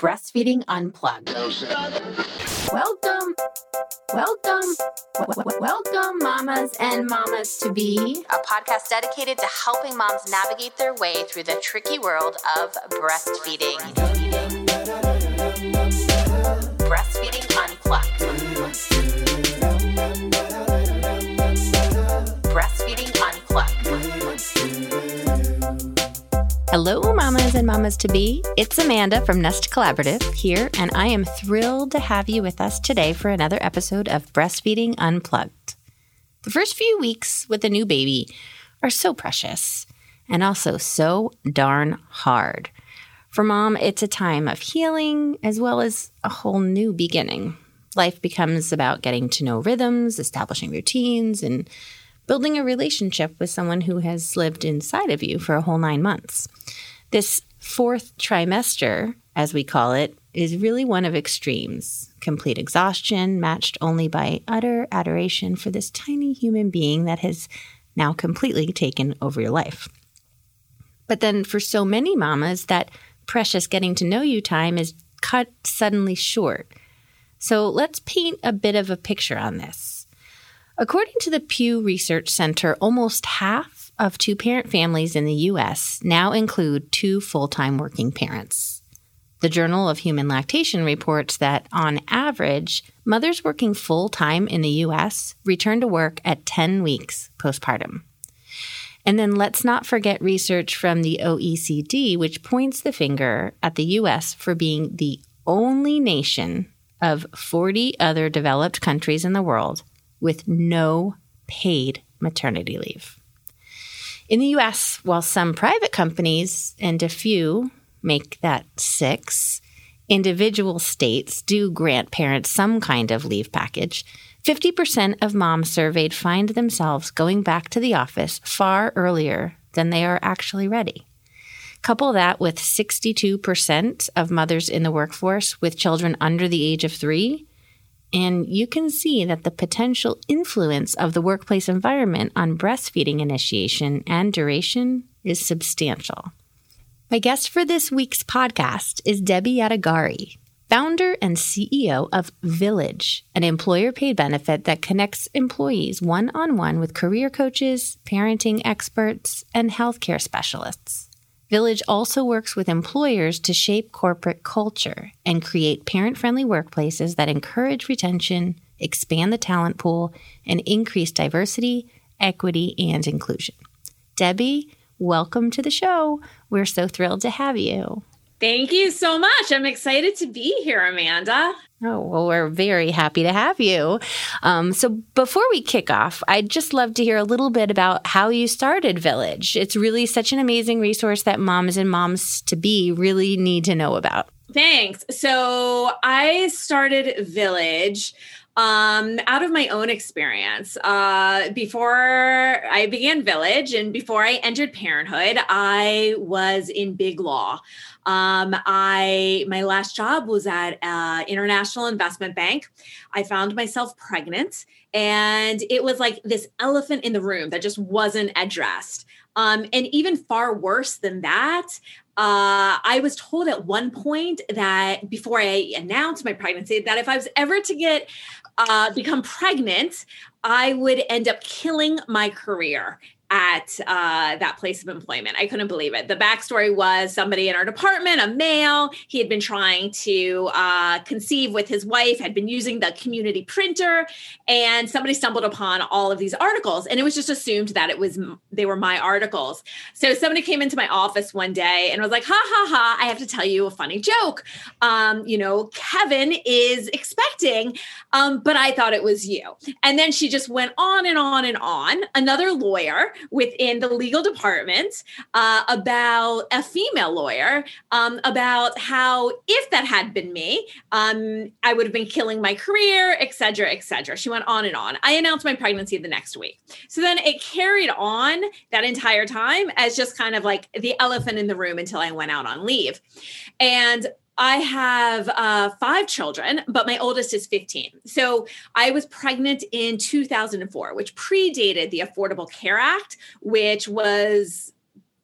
Breastfeeding Unplugged. Welcome, welcome, welcome, mamas and mamas to be, a podcast dedicated to helping moms navigate their way through the tricky world of. Breastfeeding Hello, mamas and mamas to be. It's Amanda from Nest Collaborative here, and I am thrilled to have you with us today for another episode of Breastfeeding Unplugged. The first few weeks with a new baby are so precious and also so darn hard. For mom, it's a time of healing as well as a whole new beginning. Life becomes about getting to know rhythms, establishing routines, and building a relationship with someone who has lived inside of you for a whole nine months. This fourth trimester, as we call it, is really one of extremes complete exhaustion, matched only by utter adoration for this tiny human being that has now completely taken over your life. But then for so many mamas, that precious getting to know you time is cut suddenly short. So let's paint a bit of a picture on this. According to the Pew Research Center, almost half of two parent families in the U.S. now include two full time working parents. The Journal of Human Lactation reports that, on average, mothers working full time in the U.S. return to work at 10 weeks postpartum. And then let's not forget research from the OECD, which points the finger at the U.S. for being the only nation of 40 other developed countries in the world with no paid maternity leave. In the US, while some private companies and a few make that six, individual states do grant parents some kind of leave package. 50% of moms surveyed find themselves going back to the office far earlier than they are actually ready. Couple that with 62% of mothers in the workforce with children under the age of three, and you can see that the potential influence of the workplace environment on breastfeeding initiation and duration is substantial. My guest for this week's podcast is Debi Yadegari, founder and CEO of Villyge, an employer paid benefit that connects employees one on one with career coaches, parenting experts, and healthcare specialists. Villyge also works with employers to shape corporate culture and create parent friendly workplaces that encourage retention, expand the talent pool, and increase diversity, equity, and inclusion. Debi, welcome to the show. We're so thrilled to have you. Thank you so much. I'm excited to be here, Amanda. Oh, well, we're very happy to have you. Um, so, before we kick off, I'd just love to hear a little bit about how you started Villyge. It's really such an amazing resource that moms and moms to be really need to know about. Thanks. So, I started Villyge um, out of my own experience. Uh, before I began Villyge and before I entered parenthood, I was in big law. Um, I my last job was at uh, International Investment Bank. I found myself pregnant, and it was like this elephant in the room that just wasn't addressed. Um, and even far worse than that, uh, I was told at one point that before I announced my pregnancy, that if I was ever to get uh, become pregnant, I would end up killing my career at uh, that place of employment. I couldn't believe it. The backstory was somebody in our department, a male, he had been trying to uh, conceive with his wife, had been using the community printer, and somebody stumbled upon all of these articles, and it was just assumed that it was they were my articles. So somebody came into my office one day and was like, "Ha ha ha! I have to tell you a funny joke. Um, you know, Kevin is expecting, um, but I thought it was you." And then she just went on and on and on. Another lawyer within the legal department uh, about a female lawyer um, about how if that had been me, um, I would have been killing my career, et cetera, et cetera. She went on and on. I announced my pregnancy the next week. So then it carried on that entire time as just kind of like the elephant in the room until I went out on leave. And I have uh, five children, but my oldest is 15. So I was pregnant in 2004, which predated the Affordable Care Act, which was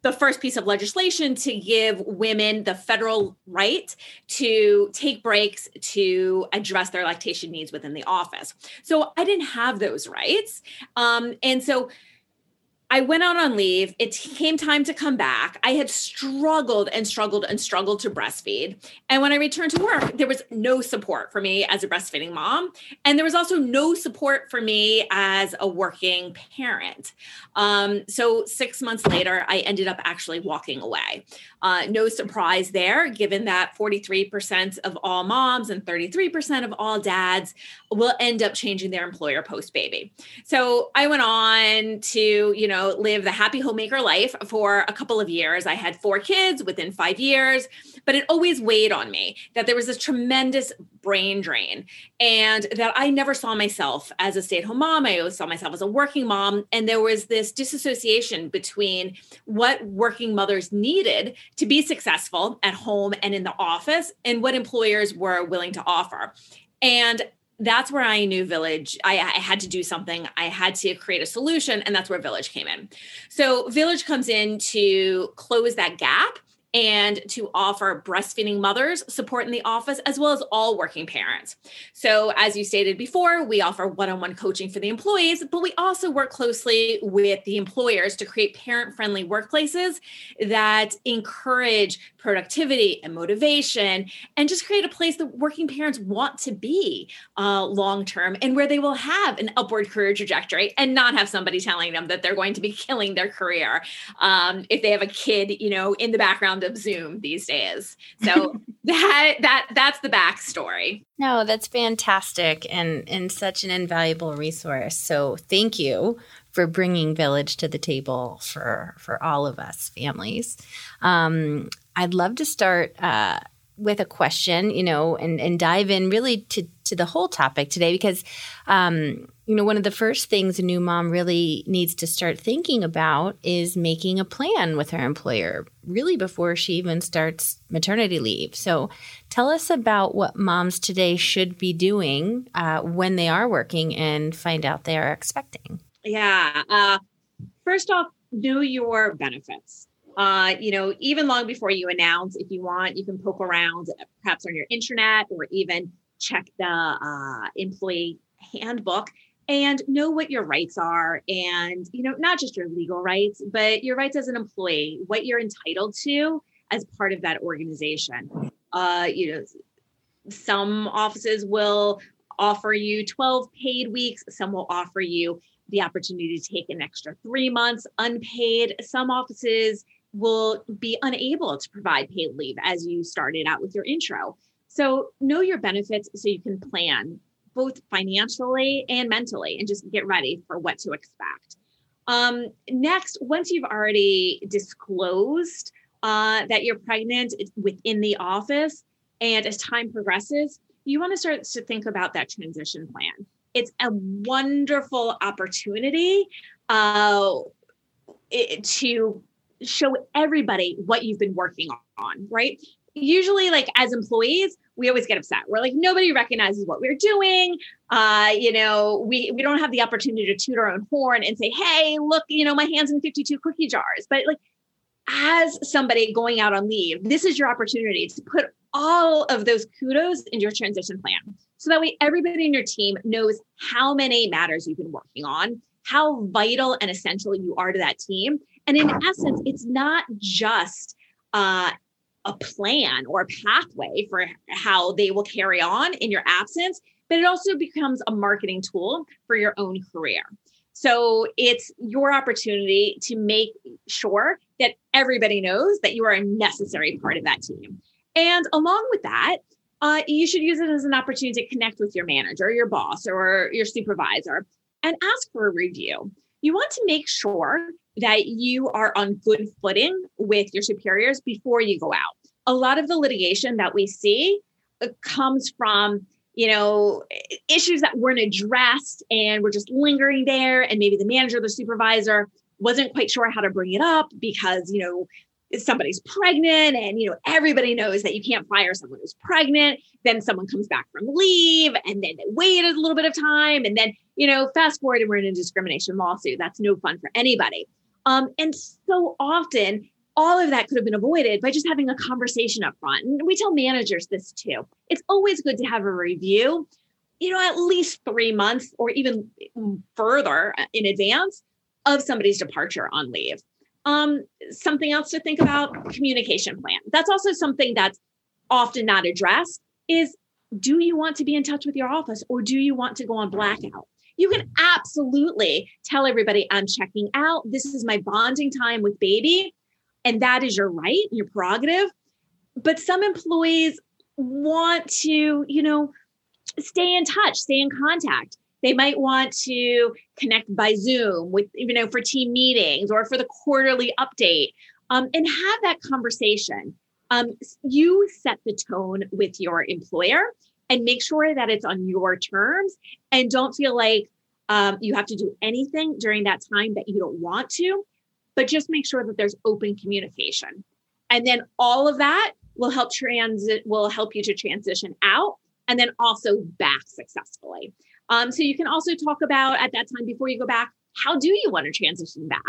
the first piece of legislation to give women the federal right to take breaks to address their lactation needs within the office. So I didn't have those rights. Um, and so I went out on leave. It came time to come back. I had struggled and struggled and struggled to breastfeed. And when I returned to work, there was no support for me as a breastfeeding mom. And there was also no support for me as a working parent. Um, so six months later, I ended up actually walking away. Uh, no surprise there, given that 43% of all moms and 33% of all dads will end up changing their employer post baby. So I went on to, you know, live the happy homemaker life for a couple of years. I had four kids within five years, but it always weighed on me that there was this tremendous brain drain and that I never saw myself as a stay at home mom. I always saw myself as a working mom. And there was this disassociation between what working mothers needed to be successful at home and in the office and what employers were willing to offer. And that's where I knew Villyge. I, I, had to do something. I had to create a solution, and that's where Villyge came in. So, Villyge comes in to close that gap and to offer breastfeeding mothers support in the office as well as all working parents. So, as you stated before, we offer one on one coaching for the employees, but we also work closely with the employers to create parent friendly workplaces that encourage productivity and motivation and just create a place that working parents want to be uh, long term and where they will have an upward career trajectory and not have somebody telling them that they're going to be killing their career um, if they have a kid, you know, in the background of Zoom these days. So that that that's the backstory. No, that's fantastic and and such an invaluable resource. So thank you for bringing Villyge to the table for for all of us families. Um, I'd love to start uh, with a question, you know, and and dive in really to to the whole topic today because um, you know one of the first things a new mom really needs to start thinking about is making a plan with her employer really before she even starts maternity leave. So tell us about what moms today should be doing uh, when they are working and find out they are expecting. Yeah uh, first off know your benefits uh, you know, even long before you announce, if you want, you can poke around perhaps on your internet or even check the uh, employee handbook and know what your rights are and you know not just your legal rights but your rights as an employee what you're entitled to as part of that organization. Uh, you know some offices will offer you 12 paid weeks some will offer you the opportunity to take an extra three months unpaid. Some offices will be unable to provide paid leave as you started out with your intro so know your benefits so you can plan both financially and mentally and just get ready for what to expect. Um, next, once you've already disclosed uh, that you're pregnant within the office, and as time progresses, you want to start to think about that transition plan. It's a wonderful opportunity uh, it, to show everybody what you've been working on, right? Usually, like as employees, we always get upset. We're like, nobody recognizes what we're doing. Uh, you know, we we don't have the opportunity to toot our own horn and say, hey, look, you know, my hands in 52 cookie jars. But like as somebody going out on leave, this is your opportunity to put all of those kudos into your transition plan. So that way everybody in your team knows how many matters you've been working on, how vital and essential you are to that team. And in essence, it's not just uh, a plan or a pathway for how they will carry on in your absence, but it also becomes a marketing tool for your own career. So it's your opportunity to make sure that everybody knows that you are a necessary part of that team. And along with that, uh, you should use it as an opportunity to connect with your manager, your boss, or your supervisor and ask for a review. You want to make sure that you are on good footing with your superiors before you go out. A lot of the litigation that we see uh, comes from you know issues that weren't addressed and we're just lingering there and maybe the manager the supervisor wasn't quite sure how to bring it up because you know somebody's pregnant and you know everybody knows that you can't fire someone who's pregnant then someone comes back from leave and then they wait a little bit of time and then you know fast forward and we're in a discrimination lawsuit that's no fun for anybody um, and so often all of that could have been avoided by just having a conversation up front. And we tell managers this too. It's always good to have a review, you know, at least three months or even further in advance of somebody's departure on leave. Um, something else to think about communication plan. That's also something that's often not addressed is do you want to be in touch with your office or do you want to go on blackout? You can absolutely tell everybody I'm checking out. This is my bonding time with baby and that is your right, your prerogative. But some employees want to, you know, stay in touch, stay in contact. They might want to connect by Zoom with, you know, for team meetings or for the quarterly update um, and have that conversation. Um, you set the tone with your employer and make sure that it's on your terms and don't feel like um, you have to do anything during that time that you don't want to but just make sure that there's open communication. And then all of that will help transit, will help you to transition out and then also back successfully. Um, so you can also talk about at that time before you go back, how do you want to transition back?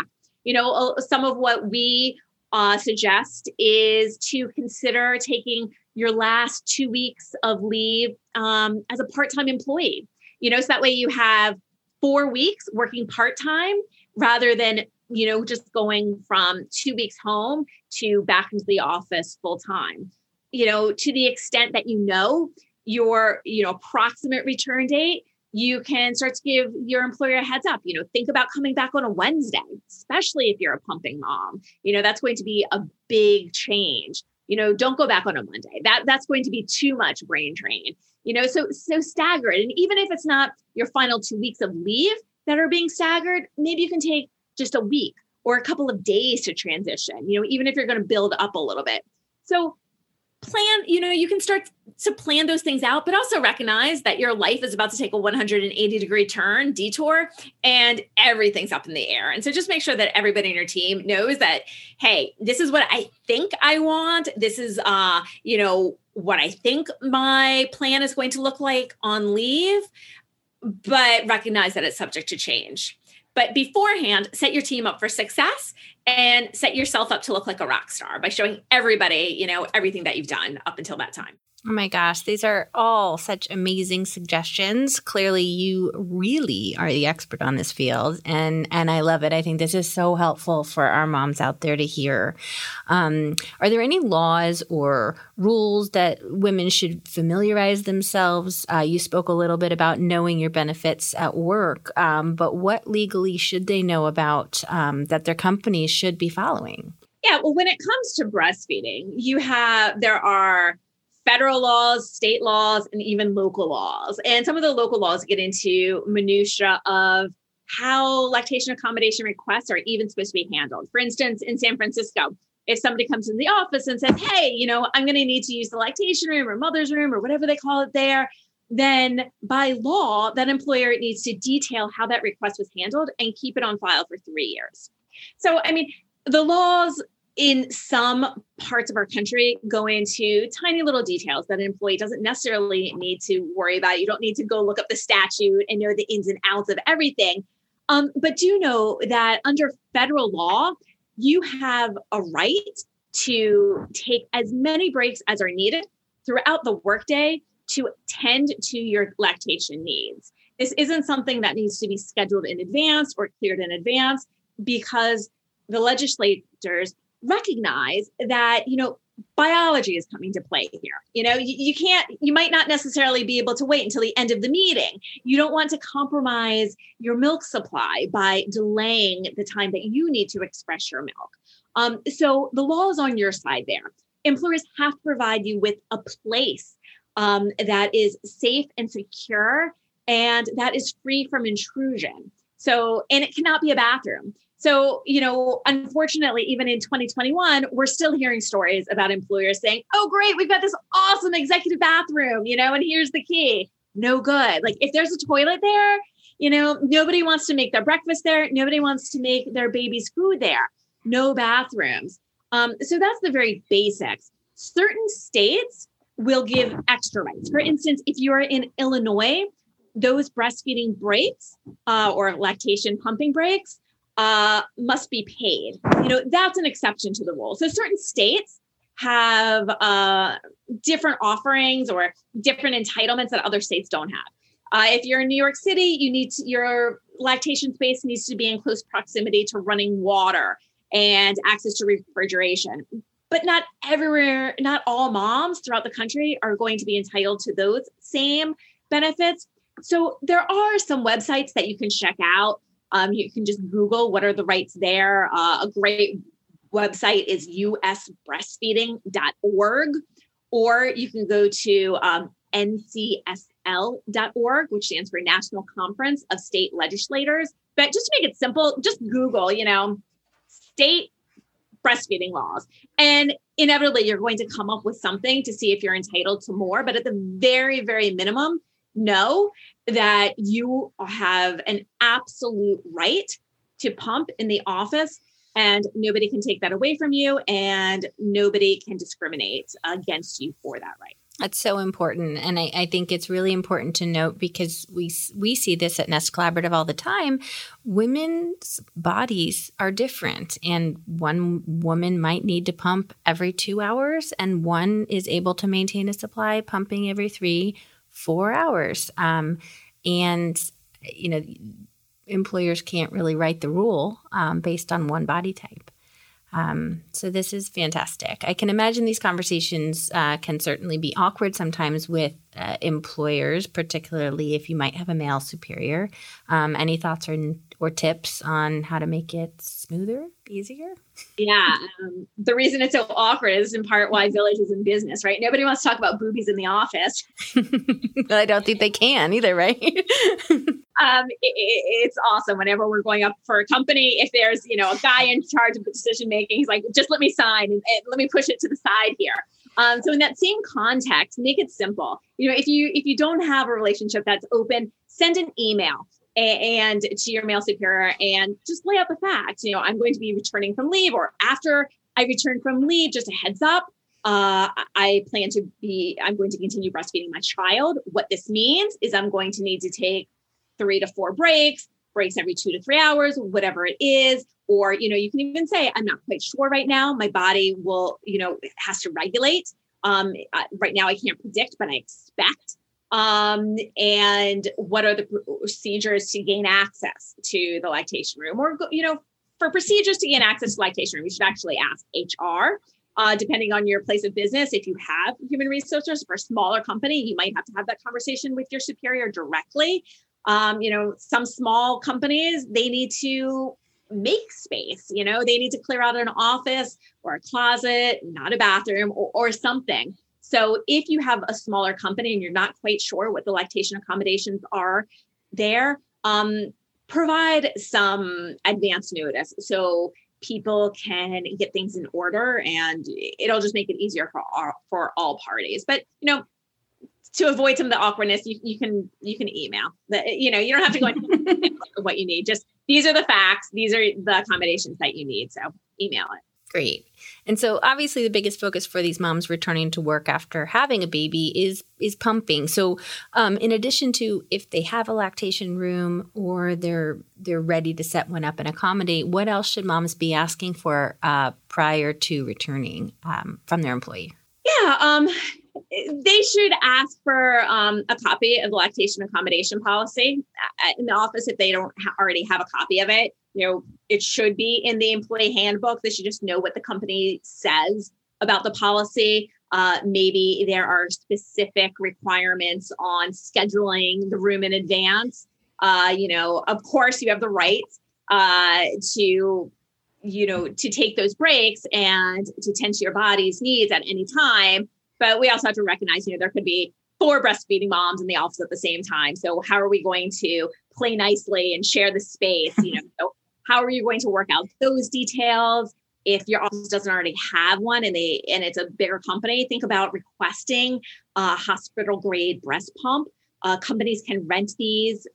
You know, uh, some of what we uh, suggest is to consider taking your last two weeks of leave um, as a part time employee. You know, so that way you have four weeks working part time rather than you know, just going from two weeks home to back into the office full time. You know, to the extent that you know your, you know, approximate return date, you can start to give your employer a heads up. You know, think about coming back on a Wednesday, especially if you're a pumping mom. You know, that's going to be a big change. You know, don't go back on a Monday. That that's going to be too much brain drain. You know, so so stagger it. And even if it's not your final two weeks of leave that are being staggered, maybe you can take just a week or a couple of days to transition, you know, even if you're going to build up a little bit. So plan, you know, you can start to plan those things out, but also recognize that your life is about to take a 180 degree turn, detour, and everything's up in the air. And so just make sure that everybody in your team knows that, hey, this is what I think I want. This is, uh, you know, what I think my plan is going to look like on leave, but recognize that it's subject to change. But beforehand, set your team up for success and set yourself up to look like a rock star by showing everybody, you know, everything that you've done up until that time. Oh my gosh, these are all such amazing suggestions. Clearly, you really are the expert on this field, and and I love it. I think this is so helpful for our moms out there to hear. Um, are there any laws or rules that women should familiarize themselves? Uh, you spoke a little bit about knowing your benefits at work, um, but what legally should they know about um, that their companies should be following? Yeah, well, when it comes to breastfeeding, you have there are federal laws, state laws, and even local laws. And some of the local laws get into minutia of how lactation accommodation requests are even supposed to be handled. For instance, in San Francisco, if somebody comes in the office and says, "Hey, you know, I'm going to need to use the lactation room or mother's room or whatever they call it there," then by law, that employer needs to detail how that request was handled and keep it on file for three years. So, I mean, the laws in some parts of our country go into tiny little details that an employee doesn't necessarily need to worry about. You don't need to go look up the statute and know the ins and outs of everything. Um, but do know that under federal law, you have a right to take as many breaks as are needed throughout the workday to tend to your lactation needs. This isn't something that needs to be scheduled in advance or cleared in advance because the legislators recognize that, you know, biology is coming to play here. You know, you, you, can't, you might not necessarily be able to wait until the end of the meeting. You don't want to compromise your milk supply by delaying the time that you need to express your milk. Um, so the law is on your side there. Employers have to provide you with a place um, that is safe and secure and that is free from intrusion. So, and it cannot be a bathroom. So, you know, unfortunately, even in 2021, we're still hearing stories about employers saying, oh, great, we've got this awesome executive bathroom, you know, and here's the key. No good. Like if there's a toilet there, you know, nobody wants to make their breakfast there. Nobody wants to make their baby's food there. No bathrooms. Um, so that's the very basics. Certain states will give extra rights. For instance, if you are in Illinois, those breastfeeding breaks uh, or lactation pumping breaks uh, must be paid. You know, that's an exception to the rule. So certain states have uh, different offerings or different entitlements that other states don't have. Uh, if you're in New York City, you need to, your lactation space needs to be in close proximity to running water and access to refrigeration. But not everywhere, not all moms throughout the country are going to be entitled to those same benefits. So there are some websites that you can check out. Um, you can just Google what are the rights there. Uh, a great website is usbreastfeeding.org, or you can go to um, ncsl.org, which stands for National Conference of State Legislators. But just to make it simple, just Google, you know, state breastfeeding laws. And inevitably, you're going to come up with something to see if you're entitled to more. But at the very, very minimum, know that you have an absolute right to pump in the office and nobody can take that away from you and nobody can discriminate against you for that right that's so important, and I, I, think it's really important to note because we we see this at Nest Collaborative all the time. Women's bodies are different, and one woman might need to pump every two hours, and one is able to maintain a supply pumping every three, four hours. Um, and you know, employers can't really write the rule um, based on one body type. Um, so this is fantastic. I can imagine these conversations uh, can certainly be awkward sometimes with uh, employers, particularly if you might have a male superior. Um, any thoughts or, or tips on how to make it smoother, easier? Yeah, um, the reason it's so awkward is in part why Villyge is in business, right? Nobody wants to talk about boobies in the office. I don't think they can either, right? um, it, it's awesome whenever we're going up for a company. If there's you know a guy in charge of the decision making, he's like, just let me sign and, and let me push it to the side here. Um, so in that same context, make it simple. You know, if you if you don't have a relationship that's open, send an email and to your male superior and just lay out the facts. You know, I'm going to be returning from leave, or after I return from leave, just a heads up. Uh, I plan to be, I'm going to continue breastfeeding my child. What this means is I'm going to need to take three to four breaks, breaks every two to three hours, whatever it is. Or, you know, you can even say, I'm not quite sure right now. My body will, you know, has to regulate. Um, right now, I can't predict, but I expect um, and what are the procedures to gain access to the lactation room or you know for procedures to gain access to lactation room you should actually ask hr uh, depending on your place of business if you have human resources for a smaller company you might have to have that conversation with your superior directly um, you know some small companies they need to make space you know they need to clear out an office or a closet not a bathroom or, or something so if you have a smaller company and you're not quite sure what the lactation accommodations are there, um, provide some advance notice so people can get things in order and it'll just make it easier for all, for all parties. But you know, to avoid some of the awkwardness, you, you can you can email. The, you know, you don't have to go into what you need. Just these are the facts. These are the accommodations that you need. So email it. Great. And so obviously the biggest focus for these moms returning to work after having a baby is is pumping. So um, in addition to if they have a lactation room or they're they're ready to set one up and accommodate, what else should moms be asking for uh, prior to returning um, from their employee? Yeah, um, they should ask for um, a copy of the lactation accommodation policy uh, in the office if they don't ha- already have a copy of it. You know it should be in the employee handbook. They should just know what the company says about the policy. Uh, maybe there are specific requirements on scheduling the room in advance. Uh, you know of course you have the right uh, to you know to take those breaks and to tend to your body's needs at any time but we also have to recognize you know there could be four breastfeeding moms in the office at the same time so how are we going to play nicely and share the space you know so how are you going to work out those details? If your office doesn't already have one and they and it's a bigger company, think about requesting a hospital grade breast pump. Uh, companies can rent these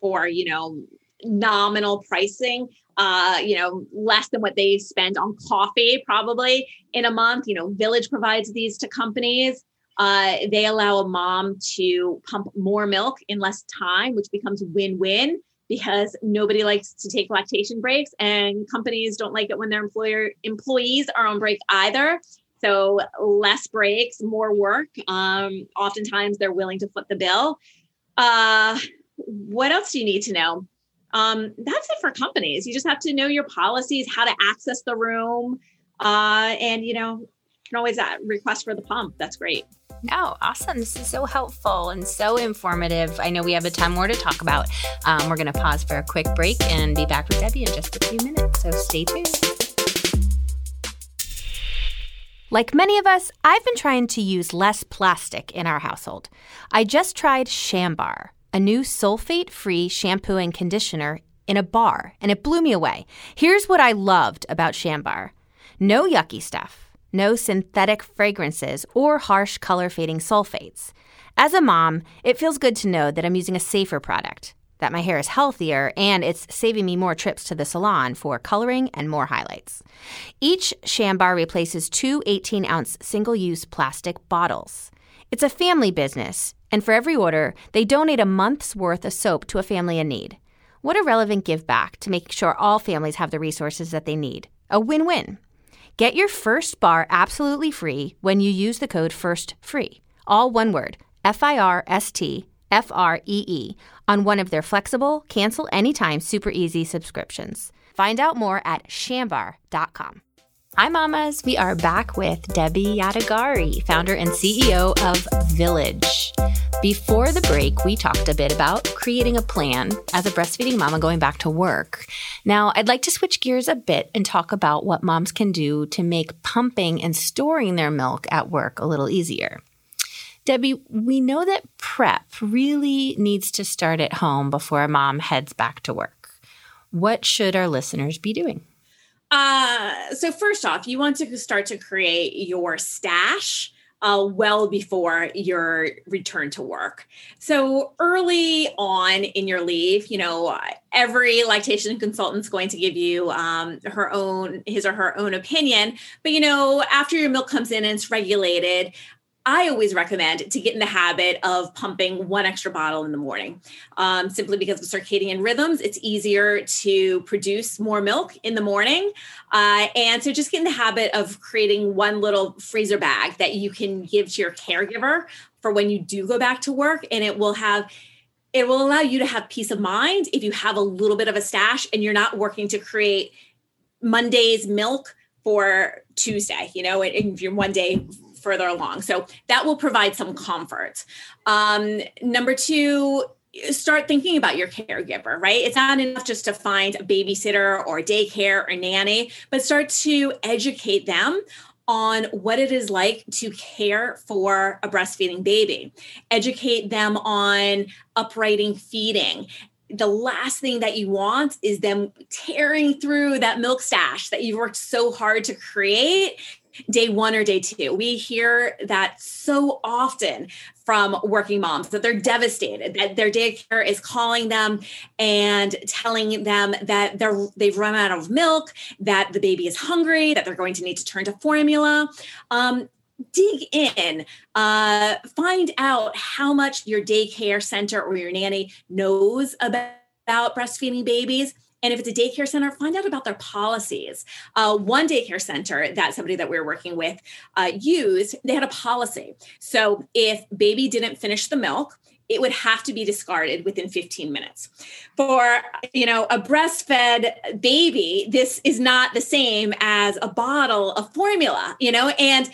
for you know nominal pricing uh you know less than what they spend on coffee probably in a month you know Villyge provides these to companies uh they allow a mom to pump more milk in less time which becomes win-win because nobody likes to take lactation breaks and companies don't like it when their employer employees are on break either. So less breaks, more work. Um, oftentimes they're willing to foot the bill. Uh, what else do you need to know? Um, that's it for companies. You just have to know your policies, how to access the room, uh, and you know, you can always uh, request for the pump. That's great. No, awesome. This is so helpful and so informative. I know we have a ton more to talk about. Um, we're going to pause for a quick break and be back with Debi in just a few minutes. So stay tuned. Like many of us, I've been trying to use less plastic in our household. I just tried Shambar, a new sulfate free shampoo and conditioner in a bar, and it blew me away. Here's what I loved about Shambar no yucky stuff no synthetic fragrances or harsh color fading sulfates. As a mom, it feels good to know that I'm using a safer product, that my hair is healthier, and it's saving me more trips to the salon for coloring and more highlights. Each Shambar replaces two 18 ounce single use plastic bottles. It's a family business, and for every order, they donate a month's worth of soap to a family in need. What a relevant give back to make sure all families have the resources that they need. A win win. Get your first bar absolutely free when you use the code FIRSTFREE, all one word, F I R S T F R E E, on one of their flexible, cancel anytime, super easy subscriptions. Find out more at shambar.com. Hi, mamas. We are back with Debi Yadegari, founder and CEO of Villyge. Before the break, we talked a bit about creating a plan as a breastfeeding mama going back to work. Now, I'd like to switch gears a bit and talk about what moms can do to make pumping and storing their milk at work a little easier. Debi, we know that prep really needs to start at home before a mom heads back to work. What should our listeners be doing? Uh, so first off, you want to start to create your stash uh, well before your return to work. So early on in your leave, you know, every lactation consultant is going to give you um, her own, his or her own opinion. But you know, after your milk comes in and it's regulated, I always recommend to get in the habit of pumping one extra bottle in the morning. Um, simply because of circadian rhythms, it's easier to produce more milk in the morning. Uh, and so just get in the habit of creating one little freezer bag that you can give to your caregiver for when you do go back to work. And it will have it will allow you to have peace of mind if you have a little bit of a stash and you're not working to create Monday's milk for Tuesday, you know, if you're one day further along. So that will provide some comfort. Um, number two, start thinking about your caregiver, right? It's not enough just to find a babysitter or daycare or nanny, but start to educate them on what it is like to care for a breastfeeding baby. Educate them on uprighting feeding. The last thing that you want is them tearing through that milk stash that you've worked so hard to create day one or day two. We hear that so often from working moms that they're devastated that their daycare is calling them and telling them that they're they've run out of milk, that the baby is hungry, that they're going to need to turn to formula. Um, dig in uh, find out how much your daycare center or your nanny knows about, about breastfeeding babies and if it's a daycare center, find out about their policies. Uh, one daycare center that somebody that we were working with uh, used, they had a policy. So if baby didn't finish the milk, it would have to be discarded within 15 minutes. For you know a breastfed baby, this is not the same as a bottle of formula, you know, and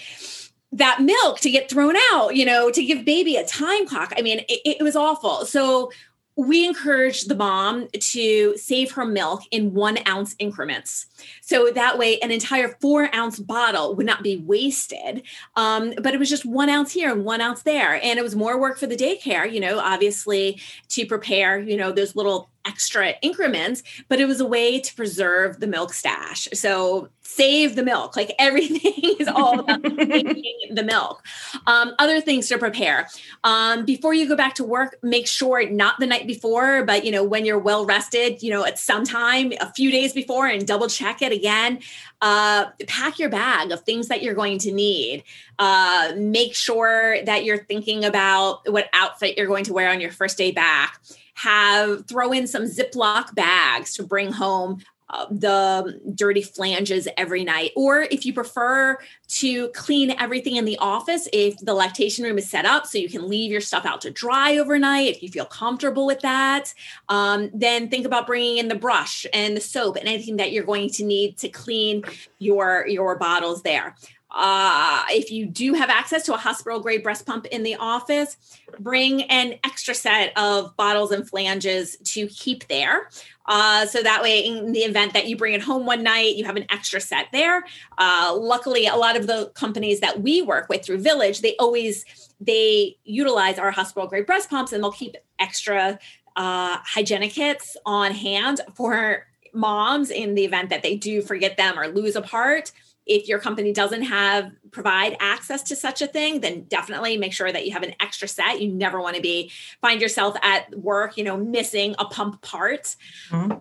that milk to get thrown out, you know, to give baby a time clock. I mean, it, it was awful. So we encourage the mom to save her milk in one ounce increments. So that way, an entire four ounce bottle would not be wasted. Um, but it was just one ounce here and one ounce there. And it was more work for the daycare, you know, obviously to prepare, you know, those little extra increments, but it was a way to preserve the milk stash. So save the milk. Like everything is all about the milk. Um, other things to prepare um, before you go back to work. Make sure not the night before, but you know when you're well rested. You know at some time a few days before, and double check it again. uh, pack your bag of things that you're going to need. Uh, make sure that you're thinking about what outfit you're going to wear on your first day back have throw in some Ziploc bags to bring home uh, the dirty flanges every night. Or if you prefer to clean everything in the office, if the lactation room is set up so you can leave your stuff out to dry overnight, if you feel comfortable with that, um, then think about bringing in the brush and the soap and anything that you're going to need to clean your your bottles there. Uh, if you do have access to a hospital grade breast pump in the office, bring an extra set of bottles and flanges to keep there. Uh, so that way, in the event that you bring it home one night, you have an extra set there. Uh, luckily, a lot of the companies that we work with through Villyge, they always they utilize our hospital grade breast pumps, and they'll keep extra uh, hygienic kits on hand for moms in the event that they do forget them or lose a part if your company doesn't have provide access to such a thing then definitely make sure that you have an extra set you never want to be find yourself at work you know missing a pump part mm-hmm.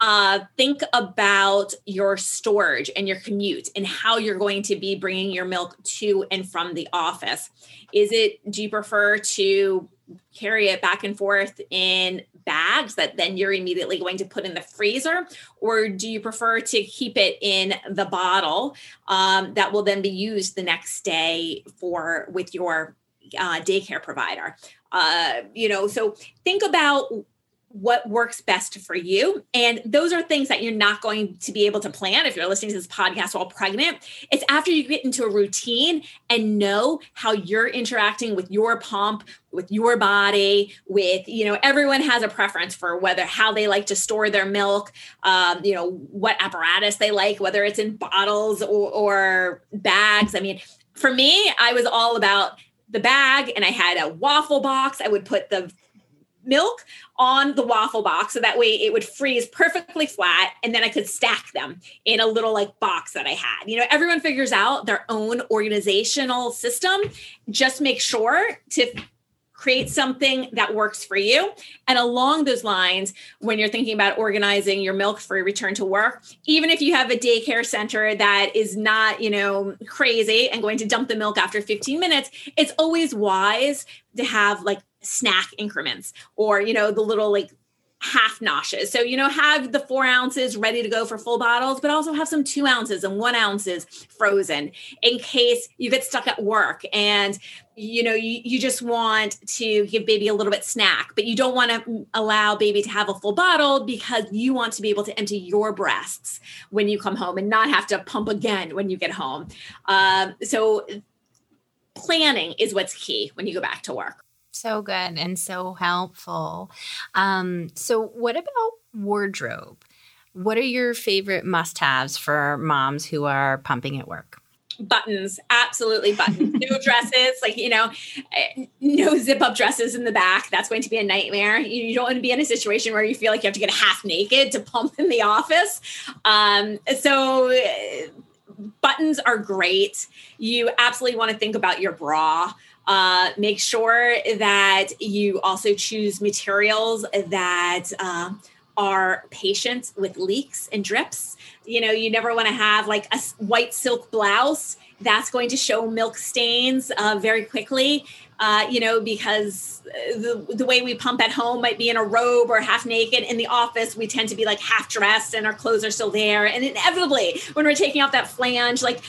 Uh, think about your storage and your commute and how you're going to be bringing your milk to and from the office. Is it do you prefer to carry it back and forth in bags that then you're immediately going to put in the freezer? Or do you prefer to keep it in the bottle um, that will then be used the next day for with your uh, daycare provider? Uh, you know so think about what works best for you. And those are things that you're not going to be able to plan if you're listening to this podcast while pregnant. It's after you get into a routine and know how you're interacting with your pump, with your body, with, you know, everyone has a preference for whether how they like to store their milk, um, you know, what apparatus they like, whether it's in bottles or, or bags. I mean, for me, I was all about the bag and I had a waffle box. I would put the milk on the waffle box so that way it would freeze perfectly flat and then I could stack them in a little like box that I had. You know, everyone figures out their own organizational system. Just make sure to create something that works for you. And along those lines, when you're thinking about organizing your milk for return to work, even if you have a daycare center that is not, you know, crazy and going to dump the milk after 15 minutes, it's always wise to have like snack increments or you know the little like half noshes. So, you know, have the four ounces ready to go for full bottles, but also have some two ounces and one ounces frozen in case you get stuck at work and, you know, you, you just want to give baby a little bit snack, but you don't want to allow baby to have a full bottle because you want to be able to empty your breasts when you come home and not have to pump again when you get home. Um, so, planning is what's key when you go back to work. So good and so helpful. Um, so, what about wardrobe? What are your favorite must haves for moms who are pumping at work? buttons absolutely buttons no dresses like you know eh, no zip up dresses in the back that's going to be a nightmare you, don't want to be in a situation where you feel like you have to get half naked to pump in the office um, so eh, buttons are great you absolutely want to think about your bra uh, make sure that you also choose materials that uh, are patient with leaks and drips. You know, you never want to have like a white silk blouse that's going to show milk stains uh, very quickly. Uh, you know, because the, the way we pump at home might be in a robe or half naked. In the office, we tend to be like half dressed and our clothes are still there. And inevitably, when we're taking off that flange, like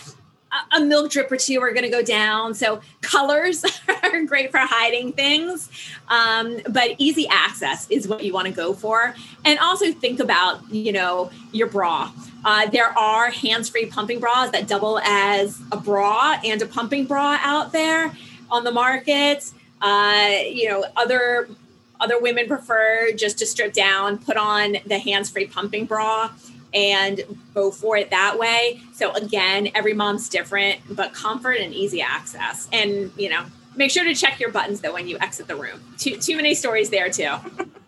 a milk drip or two are going to go down. So colors are great for hiding things, um, but easy access is what you want to go for. And also think about you know your bra. Uh, there are hands-free pumping bras that double as a bra and a pumping bra out there on the market. Uh, you know other other women prefer just to strip down, put on the hands-free pumping bra and go for it that way. So again, every mom's different, but comfort and easy access. And you know, make sure to check your buttons though when you exit the room. Too too many stories there too.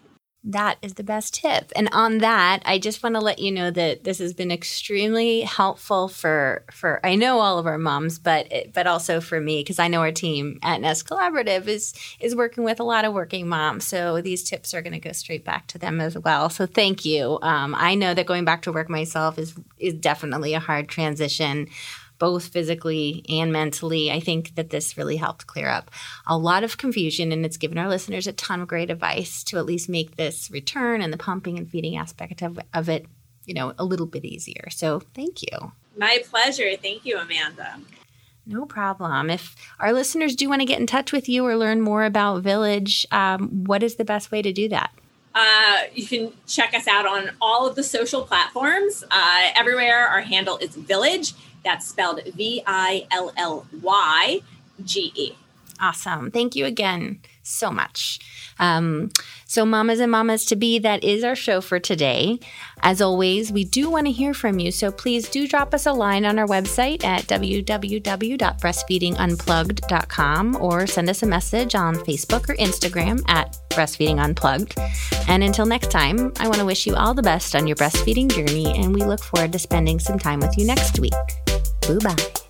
That is the best tip. And on that, I just want to let you know that this has been extremely helpful for for I know all of our moms, but but also for me because I know our team at Nest Collaborative is is working with a lot of working moms. So these tips are going to go straight back to them as well. So thank you. Um, I know that going back to work myself is is definitely a hard transition both physically and mentally. I think that this really helped clear up a lot of confusion and it's given our listeners a ton of great advice to at least make this return and the pumping and feeding aspect of, of it, you know, a little bit easier. So thank you. My pleasure. Thank you, Amanda. No problem. If our listeners do want to get in touch with you or learn more about Villyge, um, what is the best way to do that? Uh, you can check us out on all of the social platforms. Uh, everywhere, our handle is Villyge. That's spelled V I L L Y G E. Awesome. Thank you again so much. Um, so, mamas and mamas to be, that is our show for today. As always, we do want to hear from you. So, please do drop us a line on our website at www.breastfeedingunplugged.com or send us a message on Facebook or Instagram at Breastfeeding Unplugged. And until next time, I want to wish you all the best on your breastfeeding journey, and we look forward to spending some time with you next week. Bye bye.